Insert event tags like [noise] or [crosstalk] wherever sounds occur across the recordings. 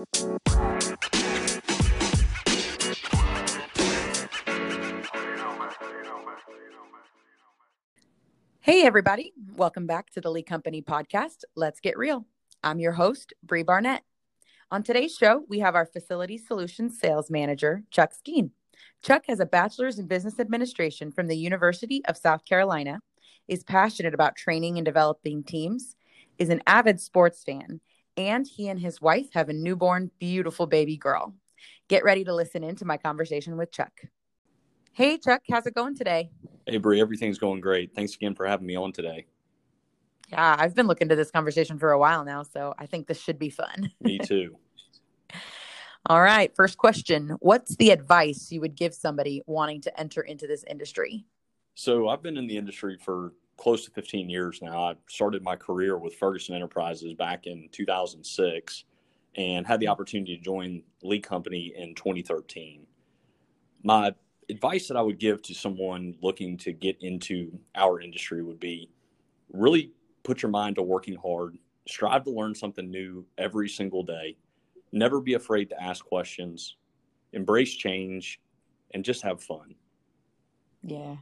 Hey, everybody. Welcome back to the Lee Company podcast. Let's get real. I'm your host, Bree Barnett. On today's show, we have our Facility Solutions Sales Manager, Chuck Skeen. Chuck has a bachelor's in business administration from the University of South Carolina, is passionate about training and developing teams, is an avid sports fan, and he and his wife have a newborn, beautiful baby girl. Get ready to listen in to my conversation with Chuck. Hey, Chuck, how's it going today? Hey, Bree, everything's going great. Thanks again for having me on today. Yeah, I've been looking to this conversation for a while now, so I think this should be fun. [laughs] Me too. All right, first question. What's the advice you would give somebody wanting to enter into this industry? So, I've been in the industry for close to 15 years now. I started my career with Ferguson Enterprises back in 2006 and had the mm-hmm. opportunity to join Lee Company in 2013. My advice that I would give to someone looking to get into our industry would be really put your mind to working hard, strive to learn something new every single day, never be afraid to ask questions, embrace change, and just have fun. Yeah.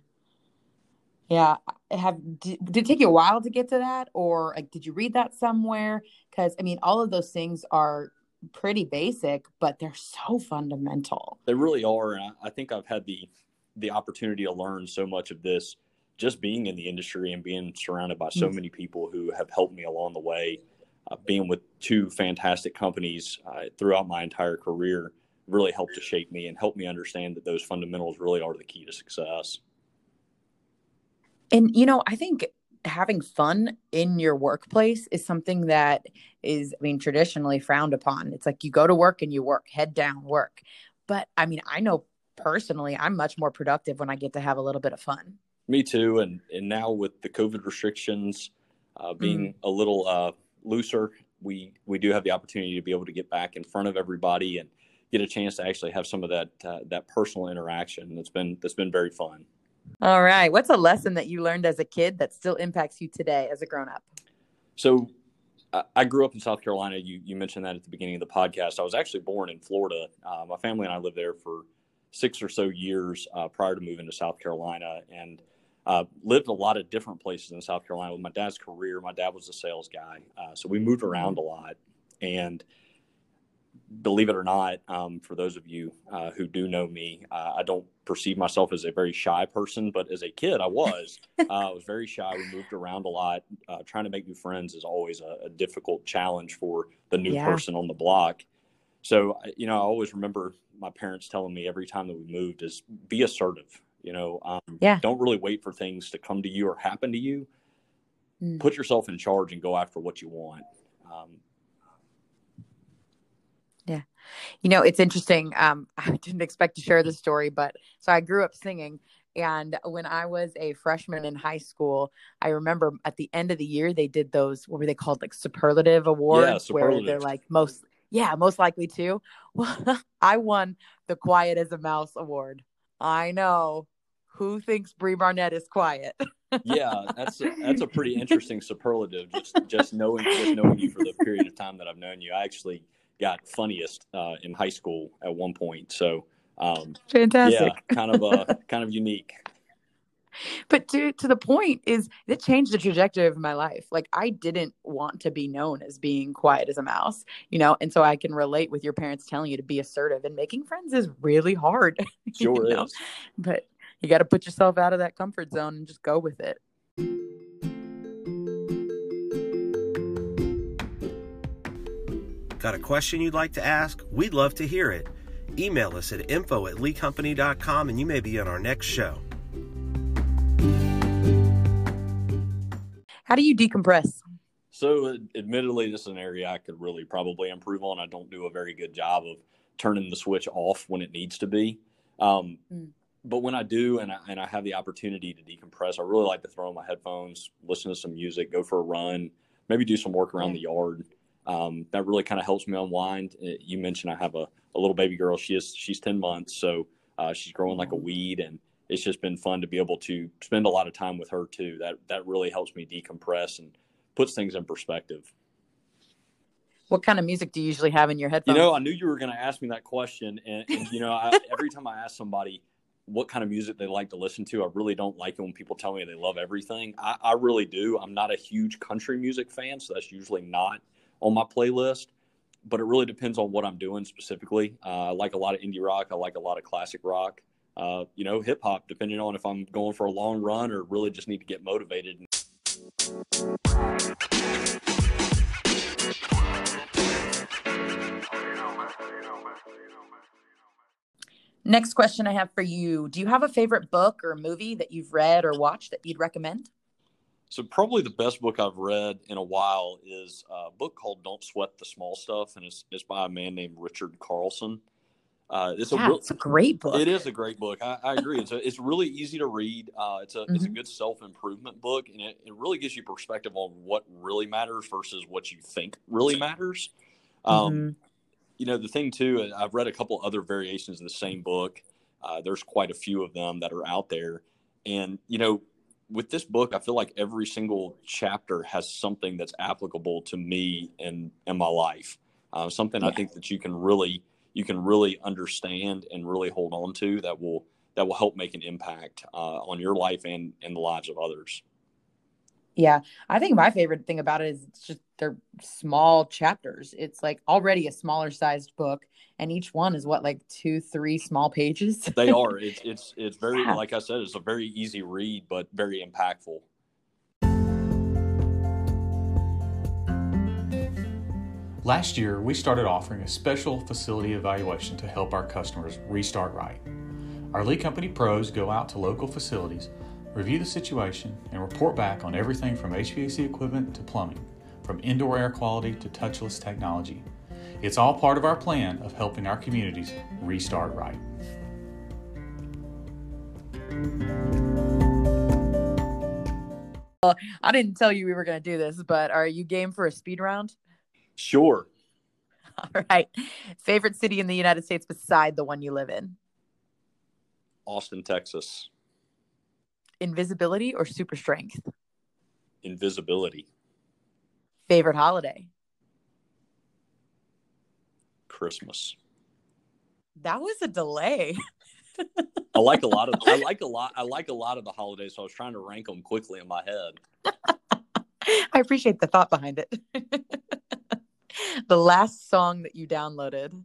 Yeah. Have did, did, it take you a while to get to that, or like did you read that somewhere? Because I mean, all of those things are pretty basic, but they're so fundamental. They really are, and I, I think I've had the the opportunity to learn so much of this just being in the industry and being surrounded by so mm-hmm. many people who have helped me along the way. Uh, being with two fantastic companies uh, throughout my entire career really helped to shape me and help me understand that those fundamentals really are the key to success. And you know, I think having fun in your workplace is something that is, I mean, traditionally frowned upon. It's like you go to work and you work, head down, work. But I mean, I know personally, I'm much more productive when I get to have a little bit of fun. Me too. And and now with the COVID restrictions uh, being mm. a little uh, looser, we we do have the opportunity to be able to get back in front of everybody and get a chance to actually have some of that uh, that personal interaction. That's been that's been very fun. All right. What's a lesson that you learned as a kid that still impacts you today as a grown up? So, I grew up in South Carolina. You, you mentioned that at the beginning of the podcast. I was actually born in Florida. Uh, my family and I lived there for six or so years uh, prior to moving to South Carolina and uh, lived a lot of different places in South Carolina with my dad's career. My dad was a sales guy. Uh, so we moved around a lot. And believe it or not, um, for those of you uh, who do know me, uh, I don't perceive myself as a very shy person, but as a kid, I was. [laughs] uh, I was very shy. We moved around a lot. Uh, trying to make new friends is always a, a difficult challenge for the new yeah. person on the block. So, you know, I always remember my parents telling me every time that we moved is be assertive. You know, um, yeah. don't really wait for things to come to you or happen to you. Mm. Put yourself in charge and go after what you want. Um. You know, it's interesting. Um, [laughs] I didn't expect to share this story, but so I grew up singing. And when I was a freshman in high school, I remember at the end of the year, they did those, what were they called? Like superlative awards, yeah, superlative. where they're like most, yeah, most likely to. Well, [laughs] I won the Quiet as a Mouse award. I know. Who thinks Bree Barnett is quiet? [laughs] yeah, that's a, that's a pretty interesting superlative. Just just knowing just knowing you for the period of time that I've known you, I actually got funniest uh, in high school at one point. So um, fantastic. Yeah, kind of uh, [laughs] kind of unique. But to to the point is it changed the trajectory of my life. Like I didn't want to be known as being quiet as a mouse, you know, and so I can relate with your parents telling you to be assertive and making friends is really hard. [laughs] Sure is. Know? But you got to put yourself out of that comfort zone and just go with it. Got a question you'd like to ask? We'd love to hear it. Email us at info at leecompany.com and you may be on our next show. How do you decompress? So, admittedly, this is an area I could really probably improve on. I don't do a very good job of turning the switch off when it needs to be. Um, mm. But when I do, and I, and I have the opportunity to decompress, I really like to throw on my headphones, listen to some music, go for a run, maybe do some work around the yard um, that really kind of helps me unwind. Uh, you mentioned I have a, a little baby girl. She is she's ten months, so uh, she's growing like a weed, and it's just been fun to be able to spend a lot of time with her too. That that really helps me decompress and puts things in perspective. What kind of music do you usually have in your headphones? You know, I knew you were going to ask me that question, and, and you know, I, [laughs] every time I ask somebody what kind of music they like to listen to, I really don't like it when people tell me they love everything. I, I really do. I'm not a huge country music fan, so that's usually not on my playlist. But it really depends on what I'm doing specifically. Uh, I like a lot of indie rock. I like a lot of classic rock. Uh, you know, hip hop, depending on if I'm going for a long run or really just need to get motivated. Next question I have for you Do you have a favorite book or movie that you've read or watched that you'd recommend? So, probably the best book I've read in a while is a book called Don't Sweat the Small Stuff, and it's, it's by a man named Richard Carlson. Uh, it's, yeah, a it's a great book. It is a great book. I, I agree. It's a, it's really easy to read. Uh, it's a mm-hmm. it's a mm-hmm. good self improvement book, and it, it really gives you perspective on what really matters versus what you think really matters. Um, mm-hmm you know, the thing too, I've read a couple other variations of the same book. Uh, there's quite a few of them that are out there. And, you know, with this book, I feel like every single chapter has something that's applicable to me and in, my life. Uh, something yeah. I think that you can really you can really understand and really hold on to that will that will help make an impact uh, on your life and and the lives of others. Yeah, I think my favorite thing about it is it's just they're small chapters. It's like already a smaller sized book, and each one is what like two, three small pages. they are. It's it's it's [laughs] very yeah. like I said, it's a very easy read, but very impactful. Last year, we started offering a special facility evaluation to help our customers restart right. Our Lee Company pros go out to local facilities Review the situation and report back on everything from HVAC equipment to plumbing, from indoor air quality to touchless technology. It's all part of our plan of helping our communities restart right. Well, I didn't tell you we were going to do this, but are you game for a speed round? Sure. [laughs] All right. Favorite city in the United States beside the one you live in? Austin, Texas. Invisibility or super strength? Invisibility. Favorite holiday? Christmas. That was a delay. [laughs] I like a lot of I like a lot I like a lot of the holidays, so I was trying to rank them quickly in my head. [laughs] I appreciate the thought behind it. [laughs] the last song that you downloaded.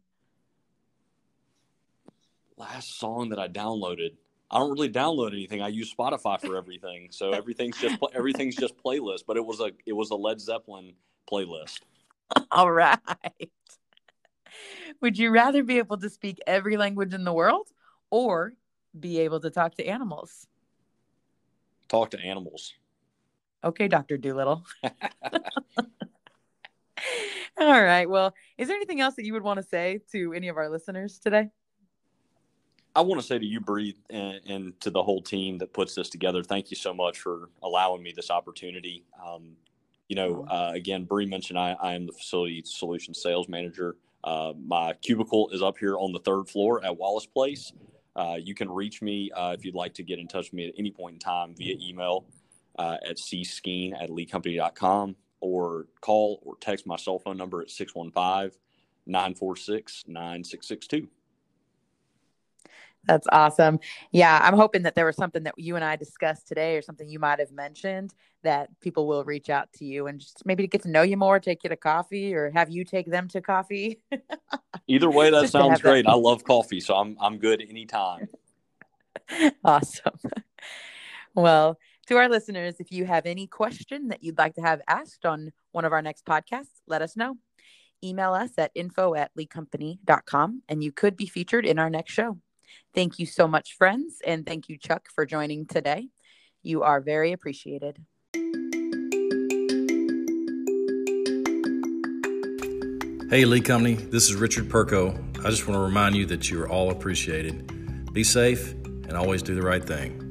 Last song that I downloaded. I don't really download anything. I use Spotify for everything, so [laughs] everything's just everything's just playlist. But it was a it was a Led Zeppelin playlist. [laughs] All right. Would you rather be able to speak every language in the world, or be able to talk to animals? Talk to animals. Okay, Doctor Dolittle. [laughs] All right. Well, is there anything else that you would want to say to any of our listeners today? I want to say to you, Bree, and, and, to the whole team that puts this together, thank you so much for allowing me this opportunity. Um, you know, uh, again, Bree mentioned I, I, am the facility solution sales manager. Uh, my cubicle is up here on the third floor at Wallace Place. Uh, you can reach me uh, if you'd like to get in touch with me at any point in time via email uh, at cskeen at leecompany.com or call or text my cell phone number at 615 946 9662. That's awesome. Yeah, I'm hoping that there was something that you and I discussed today or something you might have mentioned that people will reach out to you and just maybe to get to know you more, take you to coffee or have you take them to coffee. [laughs] Either way, that sounds great. That. I love coffee, so I'm I'm good anytime. [laughs] awesome. Well, to our listeners, if you have any question that you'd like to have asked on one of our next podcasts, let us know. Email us at info at leecompany.com and you could be featured in our next show. Thank you so much, friends. And thank you, Chuck, for joining today. You are very appreciated. Hey, Lee Company, this is Richard Perko. I just want to remind you that you are all appreciated. Be safe and always do the right thing.